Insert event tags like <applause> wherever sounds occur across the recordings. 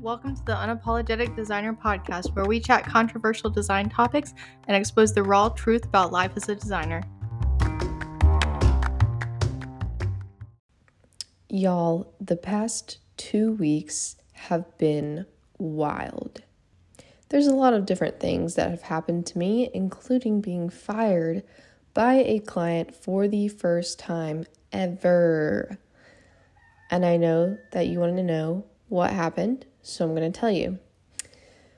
Welcome to the Unapologetic Designer Podcast, where we chat controversial design topics and expose the raw truth about life as a designer. Y'all, the past two weeks have been wild. There's a lot of different things that have happened to me, including being fired by a client for the first time ever. And I know that you want to know what happened, so I'm going to tell you.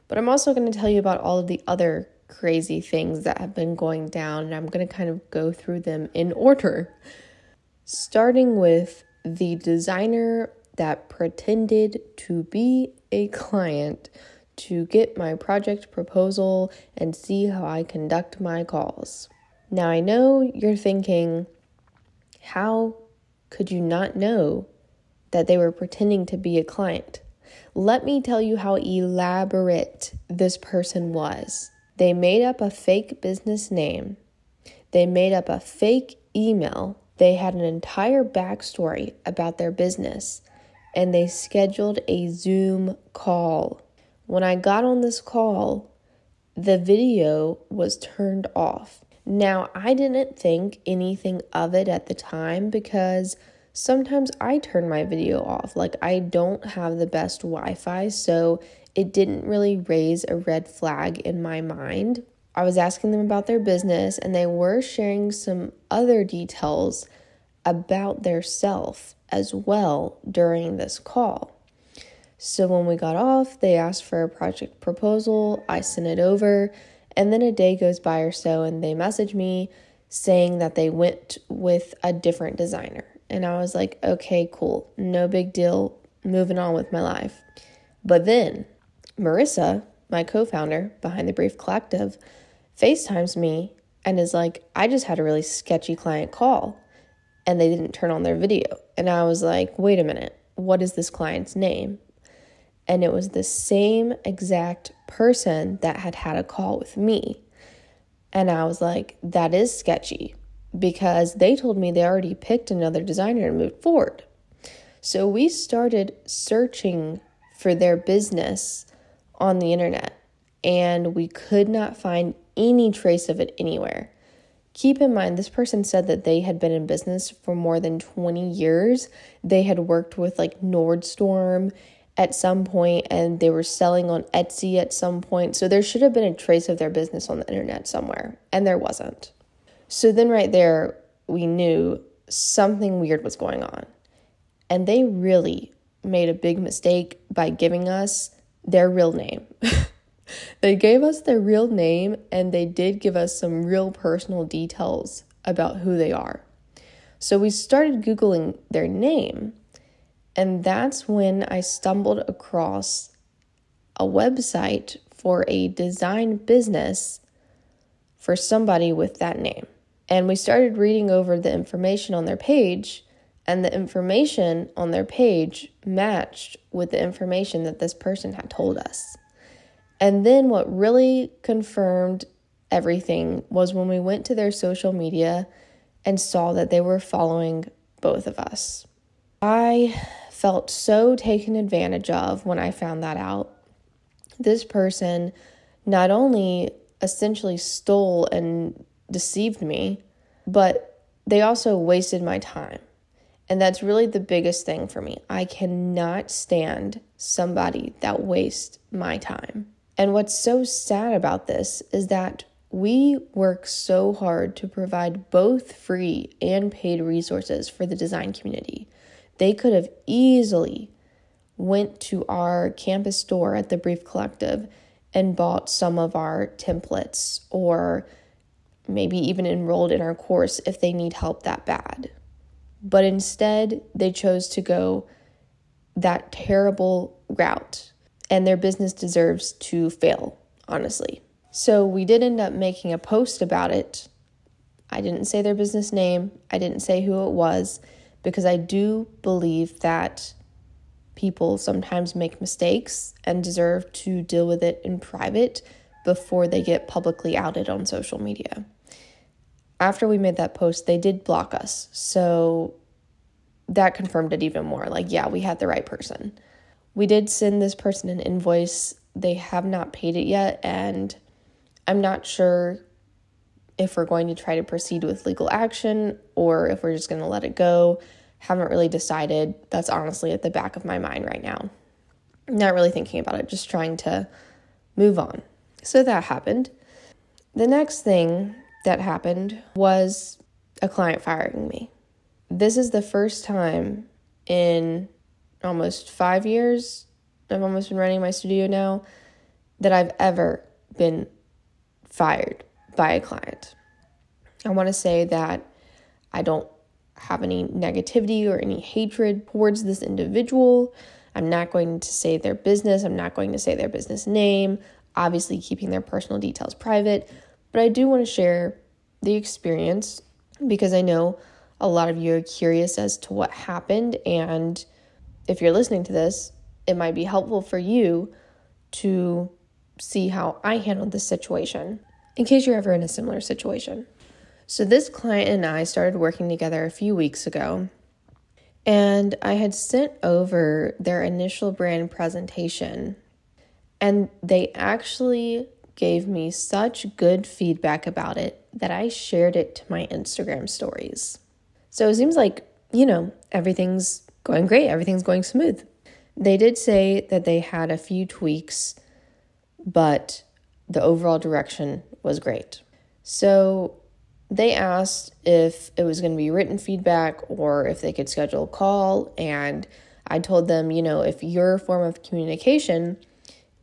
But I'm also going to tell you about all of the other crazy things that have been going down, and I'm going to kind of go through them in order. Starting with the designer that pretended to be a client to get my project proposal and see how I conduct my calls. Now, I know you're thinking, how could you not know that they were pretending to be a client? Let me tell you how elaborate this person was. They made up a fake business name, they made up a fake email, they had an entire backstory about their business, and they scheduled a Zoom call. When I got on this call, the video was turned off. Now, I didn't think anything of it at the time because sometimes I turn my video off. Like, I don't have the best Wi Fi, so it didn't really raise a red flag in my mind. I was asking them about their business, and they were sharing some other details about their self as well during this call. So when we got off, they asked for a project proposal. I sent it over, and then a day goes by or so, and they message me saying that they went with a different designer. And I was like, okay, cool, no big deal, moving on with my life. But then Marissa, my co founder behind the Brief Collective, FaceTimes me and is like, I just had a really sketchy client call and they didn't turn on their video. And I was like, wait a minute, what is this client's name? And it was the same exact person that had had a call with me. And I was like, that is sketchy because they told me they already picked another designer and moved forward. So we started searching for their business on the internet and we could not find any trace of it anywhere. Keep in mind, this person said that they had been in business for more than 20 years. They had worked with like Nordstrom at some point and they were selling on Etsy at some point. So there should have been a trace of their business on the internet somewhere, and there wasn't. So then, right there, we knew something weird was going on. And they really made a big mistake by giving us their real name. <laughs> they gave us their real name and they did give us some real personal details about who they are. So we started Googling their name, and that's when I stumbled across a website for a design business for somebody with that name. And we started reading over the information on their page, and the information on their page matched with the information that this person had told us. And then what really confirmed everything was when we went to their social media and saw that they were following both of us. I felt so taken advantage of when I found that out. This person not only essentially stole and deceived me, but they also wasted my time. And that's really the biggest thing for me. I cannot stand somebody that wastes my time. And what's so sad about this is that we work so hard to provide both free and paid resources for the design community. They could have easily went to our campus store at the Brief Collective and bought some of our templates or maybe even enrolled in our course if they need help that bad. But instead, they chose to go that terrible route, and their business deserves to fail, honestly. So we did end up making a post about it. I didn't say their business name, I didn't say who it was, because I do believe that people sometimes make mistakes and deserve to deal with it in private before they get publicly outed on social media after we made that post, they did block us. So that confirmed it even more. Like, yeah, we had the right person. we did send this person an invoice. They have not paid it yet, and I'm not sure if we're going to try to proceed with legal action or if we're just going to let it go. Haven't really decided. That's honestly at the back of my mind right now. Not really thinking about it, just trying to move on. So that happened. The next thing that happened was a client firing me. This is the first time in almost five years, I've almost been running my studio now, that I've ever been fired by a client. I want to say that I don't have any negativity or any hatred towards this individual. I'm not going to say their business, I'm not going to say their business name, obviously keeping their personal details private, but I do want to share the experience because I know a lot of you are curious as to what happened. And if you're listening to this, it might be helpful for you to see how I handled this situation in case you're ever in a similar situation. So, this client and I started working together a few weeks ago, and I had sent over their initial brand presentation, and they actually gave me such good feedback about it that I shared it to my Instagram stories. So it seems like, you know, everything's going great, everything's going smooth. They did say that they had a few tweaks, but the overall direction was great. So they asked if it was going to be written feedback or if they could schedule a call. And I told them, you know, if your form of communication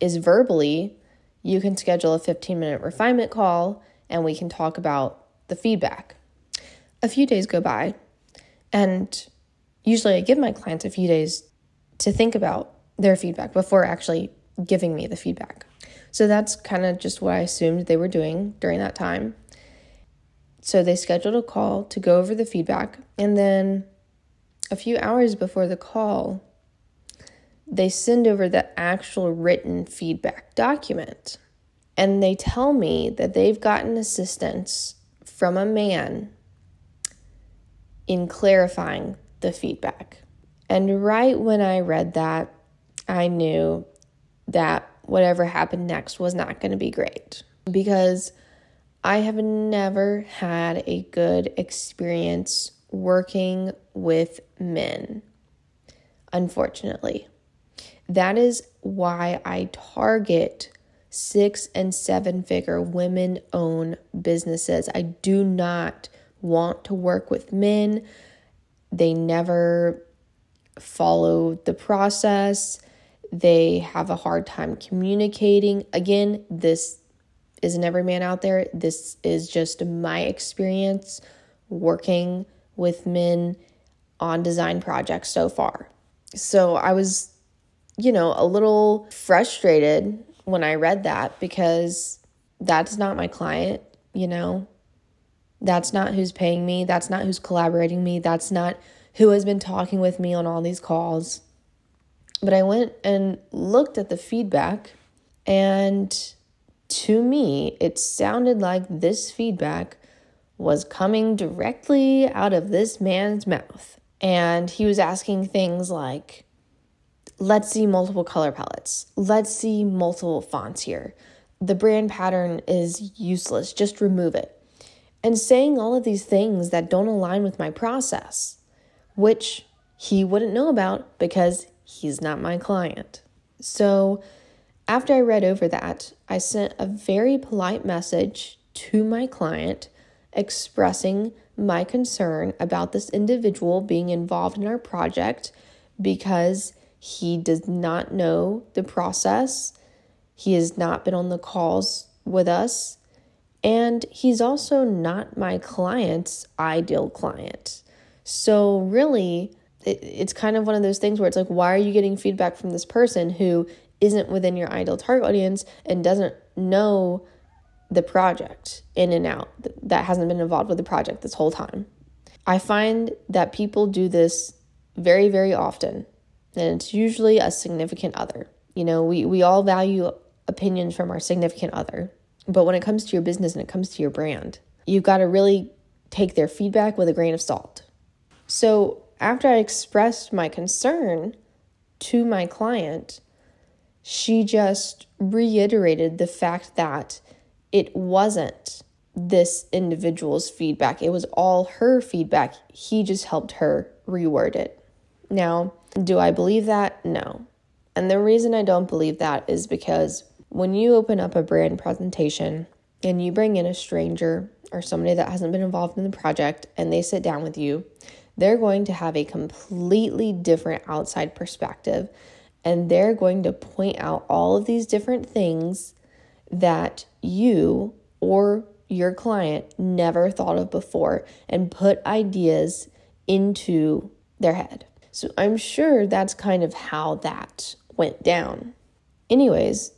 is verbally, you can schedule a 15 minute refinement call and we can talk about the feedback. A few days go by, and usually I give my clients a few days to think about their feedback before actually giving me the feedback. So that's kind of just what I assumed they were doing during that time. So they scheduled a call to go over the feedback, and then a few hours before the call, they send over the actual written feedback document. And they tell me that they've gotten assistance from a man in clarifying the feedback. And right when I read that, I knew that whatever happened next was not going to be great because I have never had a good experience working with men, unfortunately. That is why I target six and seven figure women owned businesses. I do not want to work with men. They never follow the process. They have a hard time communicating. Again, this isn't every man out there. This is just my experience working with men on design projects so far. So I was you know, a little frustrated when I read that because that's not my client, you know. That's not who's paying me, that's not who's collaborating me, that's not who has been talking with me on all these calls. But I went and looked at the feedback and to me, it sounded like this feedback was coming directly out of this man's mouth. And he was asking things like, let's see multiple color palettes. Let's see multiple fonts here. The brand pattern is useless. Just remove it. And saying all of these things that don't align with my process, which he wouldn't know about because he's not my client. So, after I read over that, I sent a very polite message to my client expressing my concern about this individual being involved in our project because he does not know the process. He has not been on the calls with us. And he's also not my client's ideal client. So, really, it, it's kind of one of those things where it's like, why are you getting feedback from this person who isn't within your ideal target audience and doesn't know the project in and out, that hasn't been involved with the project this whole time? I find that people do this very, very often and it's usually a significant other. You know, we, we all value opinions from our significant other, but when it comes to your business and it comes to your brand, you've got to really take their feedback with a grain of salt. So, after I expressed my concern to my client, she just reiterated the fact that it wasn't this individual's feedback. It was all her feedback. He just helped her reword it. Now, do I believe that? No. And the reason I don't believe that is because when you open up a brand presentation and you bring in a stranger or somebody that hasn't been involved in the project and they sit down with you, they're going to have a completely different outside perspective and they're going to point out all of these different things that you or your client never thought of before and put ideas into their head. So I'm sure that's kind of how that went down. Anyways,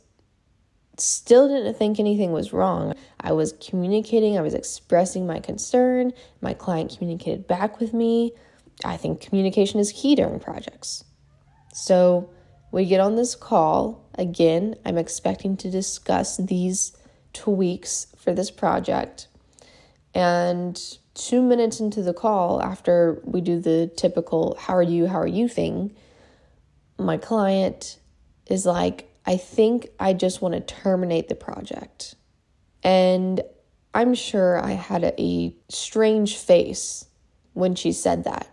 still didn't think anything was wrong. I was communicating, I was expressing my concern. My client communicated back with me. I think communication is key during projects. So we get on this call. Again, I'm expecting to discuss these tweaks for this project. And two minutes into the call, after we do the typical how are you, how are you thing, my client is like, I think I just want to terminate the project. And I'm sure I had a, a strange face when she said that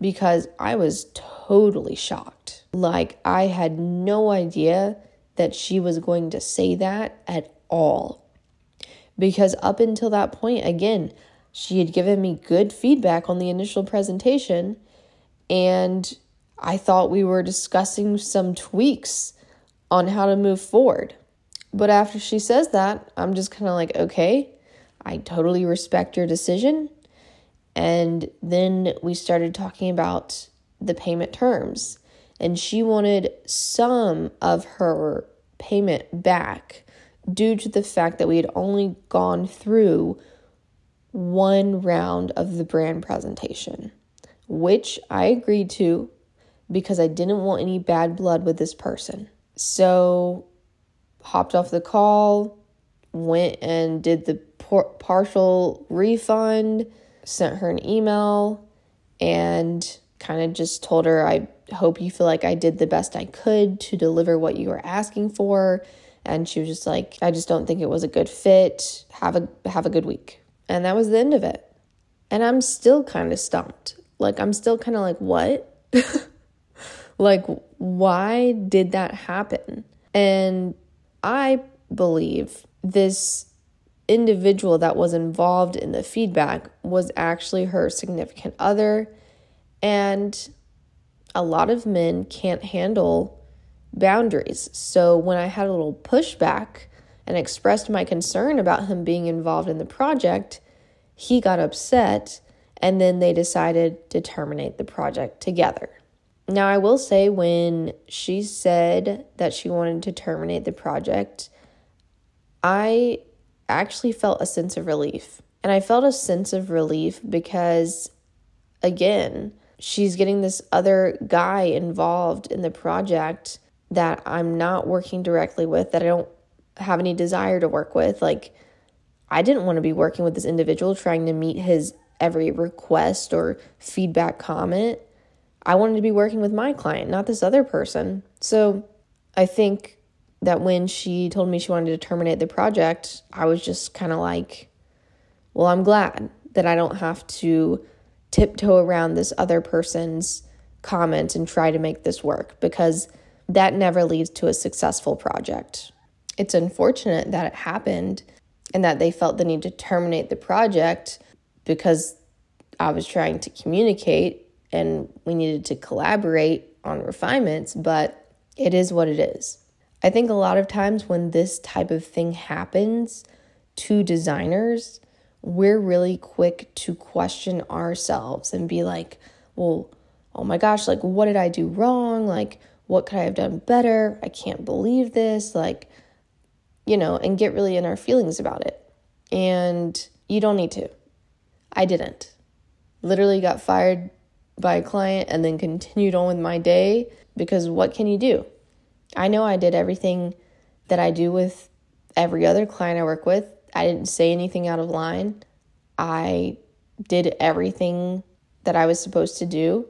because I was totally shocked. Like, I had no idea that she was going to say that at all. Because up until that point, again, she had given me good feedback on the initial presentation, and I thought we were discussing some tweaks on how to move forward. But after she says that, I'm just kind of like, okay, I totally respect your decision. And then we started talking about the payment terms. And she wanted some of her payment back due to the fact that we had only gone through one round of the brand presentation, which I agreed to because I didn't want any bad blood with this person. So, hopped off the call, went and did the por- partial refund, sent her an email, and kind of just told her, I hope you feel like I did the best I could to deliver what you were asking for. And she was just like, I just don't think it was a good fit. Have a have a good week. And that was the end of it. And I'm still kind of stumped. Like I'm still kind of like, what? <laughs> like why did that happen? And I believe this individual that was involved in the feedback was actually her significant other. And a lot of men can't handle boundaries. So when I had a little pushback and expressed my concern about him being involved in the project, he got upset and then they decided to terminate the project together. Now, I will say, when she said that she wanted to terminate the project, I actually felt a sense of relief. And I felt a sense of relief because, again, she's getting this other guy involved in the project that I'm not working directly with, that I don't have any desire to work with. Like, I didn't want to be working with this individual trying to meet his every request or feedback comment. I wanted to be working with my client, not this other person. So I think that when she told me she wanted to terminate the project, I was just kind of like, well, I'm glad that I don't have to tiptoe around this other person's comment and try to make this work because that never leads to a successful project. It's unfortunate that it happened and that they felt the need to terminate the project because I was trying to communicate and we needed to collaborate on refinements, but it is what it is. I think a lot of times when this type of thing happens to designers, we're really quick to question ourselves and be like, well, oh my gosh, like, what did I do wrong? Like, what could I have done better? I can't believe this. Like, you know, and get really in our feelings about it. And you don't need to. I didn't. Literally got fired by a client and then continued on with my day because what can you do? I know I did everything that I do with every other client I work with. I didn't say anything out of line. I did everything that I was supposed to do.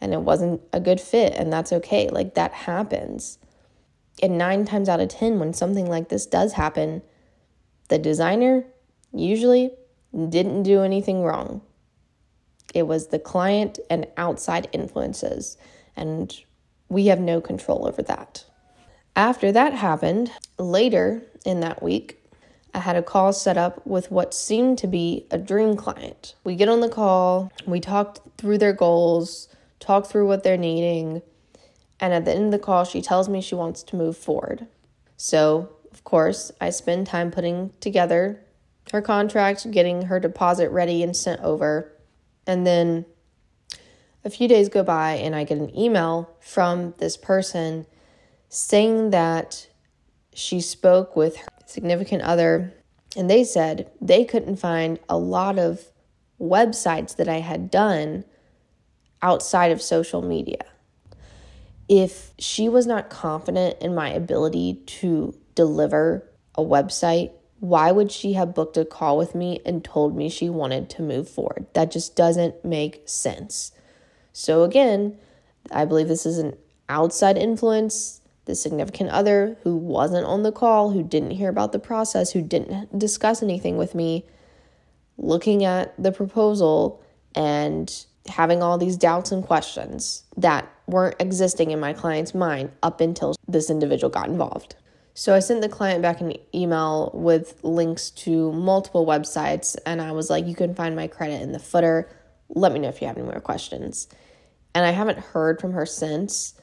and it wasn't a good fit, and that's okay. Like that happens. And nine times out of 10, when something like this does happen, the designer usually didn't do anything wrong. It was the client and outside influences, and we have no control over that. After that happened, later in that week, I had a call set up with what seemed to be a dream client. We get on the call, we talked through their goals, talk through what they're needing, and at the end of the call, she tells me she wants to move forward. So, of course, I spend time putting together her contract, getting her deposit ready and sent over. And then a few days go by, and I get an email from this person saying that she spoke with her significant other, and they said they couldn't find a lot of websites that I had done outside of social media. If she was not confident in my ability to deliver a website, why would she have booked a call with me and told me she wanted to move forward? That just doesn't make sense. So, again, I believe this is an outside influence, the significant other who wasn't on the call, who didn't hear about the process, who didn't discuss anything with me, looking at the proposal and having all these doubts and questions that weren't existing in my client's mind up until this individual got involved. So I sent the client back an email with links to multiple websites, and I was like, You can find my credit in the footer. Let me know if you have any more questions. And I haven't heard from her since,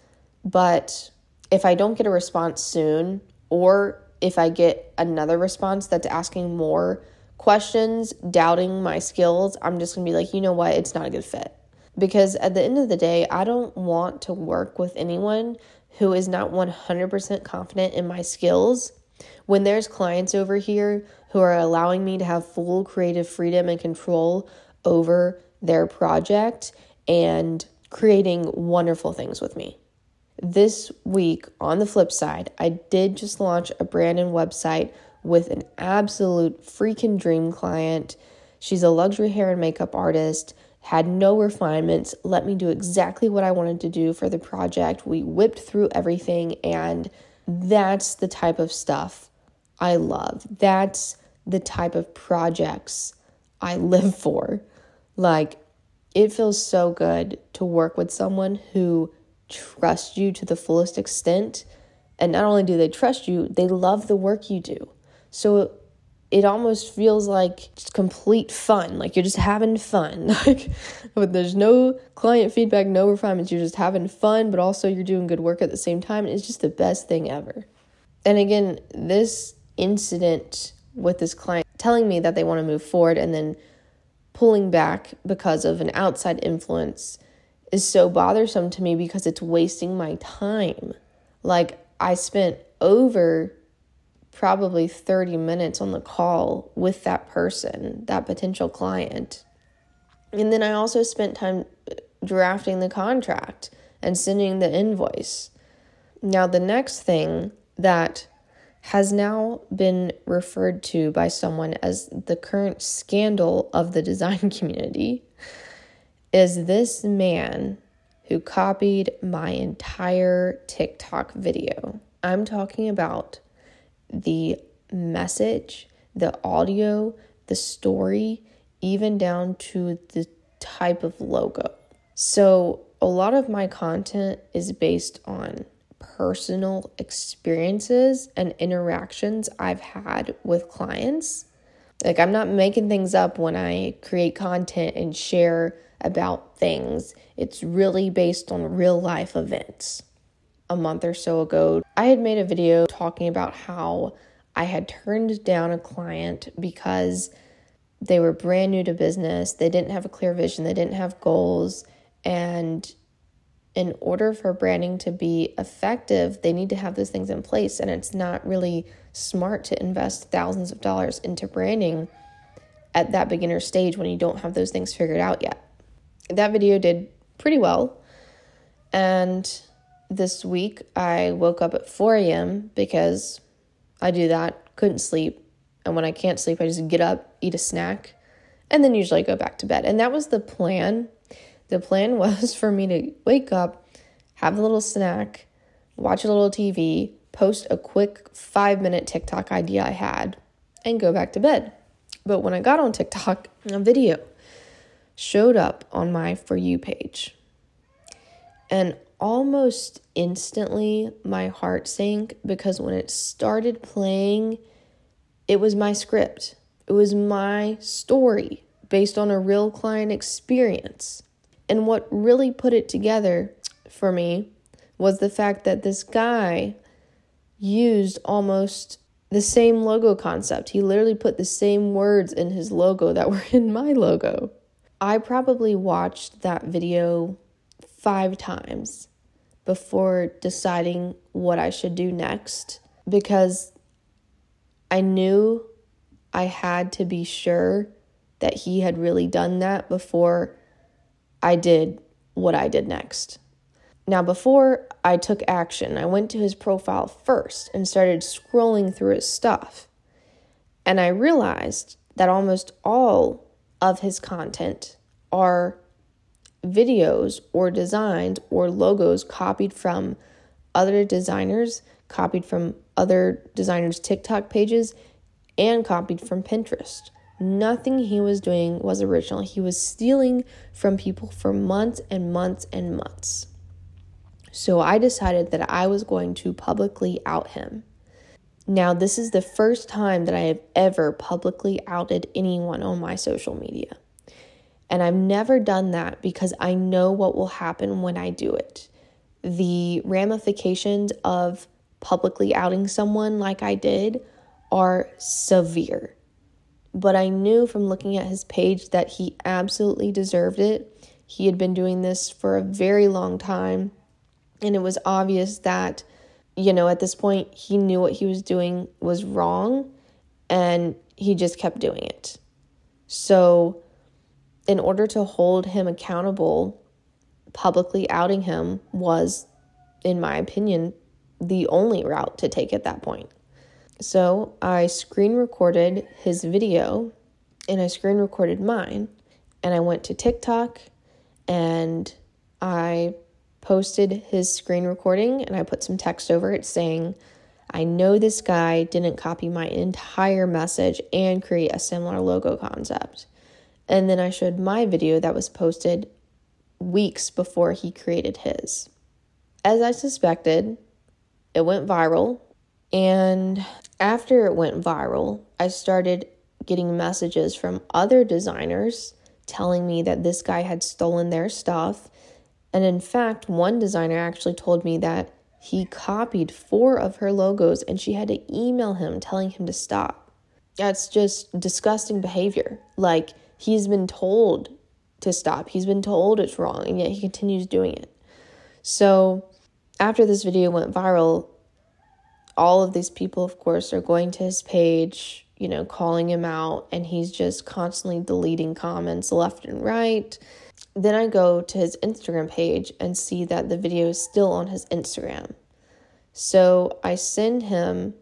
but if I don't get a response soon, or if I get another response that's asking more questions, doubting my skills, I'm just gonna be like, you know what, it's not a good fit. Because at the end of the day, I don't want to work with anyone who is not 100% confident in my skills. When there's clients over here who are allowing me to have full creative freedom and control over their project and creating wonderful things with me. This week, on the flip side, I did just launch a brand new website with an absolute freaking dream client. She's a luxury hair and makeup artist, had no refinements, let me do exactly what I wanted to do for the project. We whipped through everything, and that's the type of stuff I love. That's the type of projects I live <laughs> for. Like, it feels so good to work with someone who trusts you to the fullest extent. And not only do they trust you, they love the work you do. So it almost feels like just complete fun. Like you're just having fun. <laughs> Like but there's no client feedback, no refinements. You're just having fun, but also you're doing good work at the same time. It's just the best thing ever. And again, this incident with this client telling me that they want to move forward and then pulling back because of an outside influence is so bothersome to me because it's wasting my time. Like I spent over probably 30 minutes on the call with that person, that potential client. And then I also spent time uh, drafting the contract and sending the invoice. Now, the next thing that has now been referred to by someone as the current scandal of the design <laughs> community is this man who copied my entire TikTok video. I'm talking about the message, the audio, the story, even down to the type of logo. So, a lot of my content is based on personal experiences and interactions I've had with clients. Like, I'm not making things up when I create content and share about things, it's really based on real life events a month or so ago, I had made a video talking about how I had turned down a client because they were brand new to business, they didn't have a clear vision, they didn't have goals, and in order for branding to be effective, they need to have those things in place. And it's not really smart to invest thousands of dollars into branding at that beginner stage when you don't have those things figured out yet. That video did pretty well. And this week I woke up at 4 a.m. because I do that, couldn't sleep. And when I can't sleep, I just get up, eat a snack, and then usually go back to bed. And that was the plan. The plan <laughs> was for me to wake up, have a little snack, watch a little TV, post a quick five minute TikTok idea I had, and go back to bed. But when I got on TikTok, a video showed up on my For You page. And almost instantly, my heart sank because when it started playing, it was my script. It was my story based on a real client experience. And what really put it together for me was the fact that this guy used almost the same logo concept. He literally put the same words in his logo that <laughs> were in my logo. I probably watched that video five times before deciding what I should do next because I knew I had to be sure that he had really done that before I did what I did next. Now, before I took action, I went to his profile first and started scrolling through his stuff. And I realized that almost all of his content are videos or designs or logos copied from other designers, copied from other designers' TikTok pages, and copied from Pinterest. Nothing he was doing was original. He was stealing from people for months and months and months. So I decided that I was going to publicly out him. Now, this is the first time that I have ever publicly outed anyone on my social media. And I've never done that because I know what will happen when I do it. The ramifications of publicly outing someone like I did are severe. But I knew from looking at his page that he absolutely deserved it. He had been doing this for a very long time and it was obvious that, you know, at this point, he knew what he was doing was wrong and he just kept doing it. So, in order to hold him accountable, publicly outing him was, in my opinion, the only route to take at that point. So, I screen recorded his video and I screen recorded mine, and I went to TikTok and I posted his screen recording and I put some text over it saying, I know this guy didn't copy my entire message and create a similar logo concept. And then I showed my video that was posted weeks before he created his. As I suspected, it went viral. And after it went viral, I started getting messages from other designers telling me that this guy had stolen their stuff and in fact, one designer actually told me that he copied four of her logos and she had to email him telling him to stop. That's just disgusting behavior. Like, he's been told to stop, he's been told it's wrong, and yet he continues doing it. So, after this video went viral, all of these people, of course, are going to his page, you know, calling him out, and he's just constantly deleting comments left and right then I go to his Instagram page and see that the video is still on his Instagram. So I send him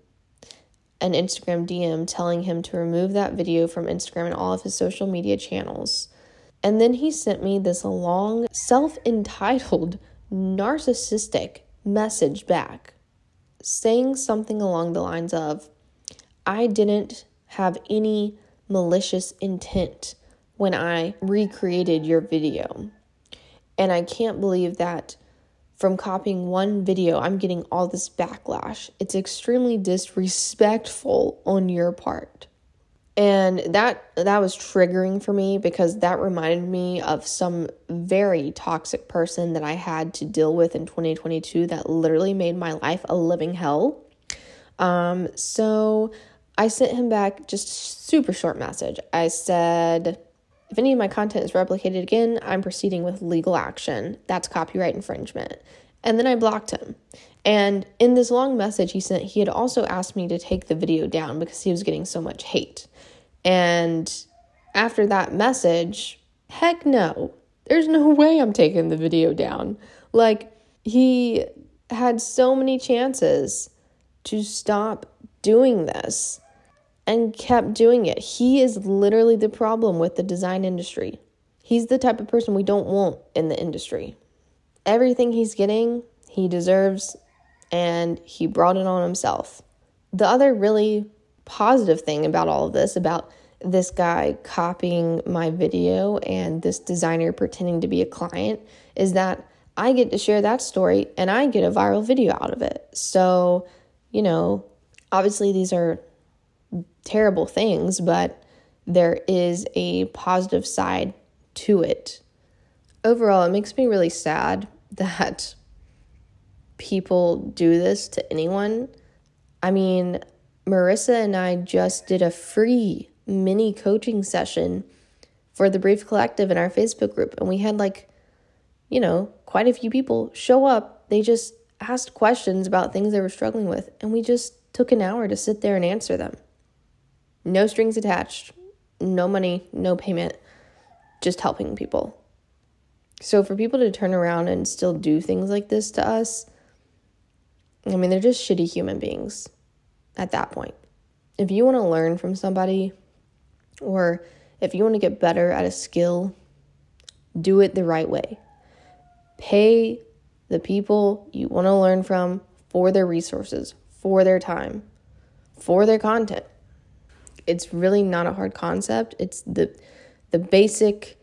an Instagram DM telling him to remove that video from Instagram and all of his social media channels. And then he sent me this long, self entitled, narcissistic message back saying something along the lines of, I didn't have any malicious intent when I recreated your video. And I can't believe that from copying one video, I'm getting all this backlash. It's extremely disrespectful on your part. And that that was triggering for me because that reminded me of some very toxic person that I had to deal with in 2022 that literally made my life a living hell. Um so I sent him back just super short message. I said if any of my content is replicated again, I'm proceeding with legal action. That's copyright infringement. And then I blocked him. And in this long message he sent, he had also asked me to take the video down because he was getting so much hate. And after that message, heck no, there's no <laughs> way I'm taking the video down. Like, he had so many chances to stop doing this and kept doing it. He is literally the problem with the design industry. He's the type of person we don't want in the industry. Everything he's getting, he deserves, and he brought it on himself. The other really positive thing about all of this, about this guy copying my video and this designer pretending to be a client, is that I get to share that story and I get a viral video out of it. So, you know, obviously these are terrible things, but there is a positive side to it. Overall, it makes me really sad <laughs> that people do this to anyone. I mean, Marissa and I just did a free mini coaching session for the Brief Collective in our Facebook group, and we had like, you know, quite a few people show up. They just asked questions about things they were struggling with, and we just took an hour to sit there and answer them. No strings attached, no money, no payment, just helping people. So for people to turn around and still do things like this to us, I mean, they're just shitty human beings at that point. If you want to learn from somebody or if you want to get better at a skill, do it the right way. Pay the people you want to learn from for their resources, for their time, for their content. It's really not a hard concept. It's the the basic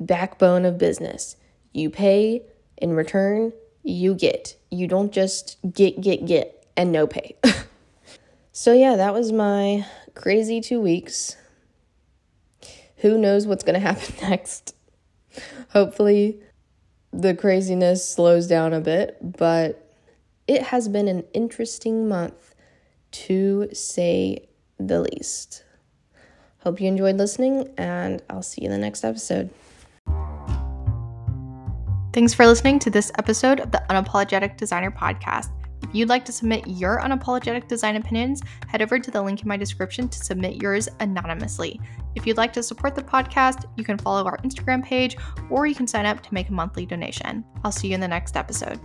backbone of business. You pay in return, you get. You don't just get get get and no pay. <laughs> so yeah, that was my crazy 2 weeks. Who knows what's going <laughs> to happen next? Hopefully the craziness slows down a bit, but it has been an interesting month to say the least. Hope you enjoyed listening, and I'll see you in the next episode. Thanks for listening to this episode of the Unapologetic Designer Podcast. If you'd like to submit your unapologetic design opinions, head over to the link in my description to submit yours anonymously. If you'd like to support the podcast, you can follow our Instagram page or you can sign up to make a monthly donation. I'll see you in the next episode.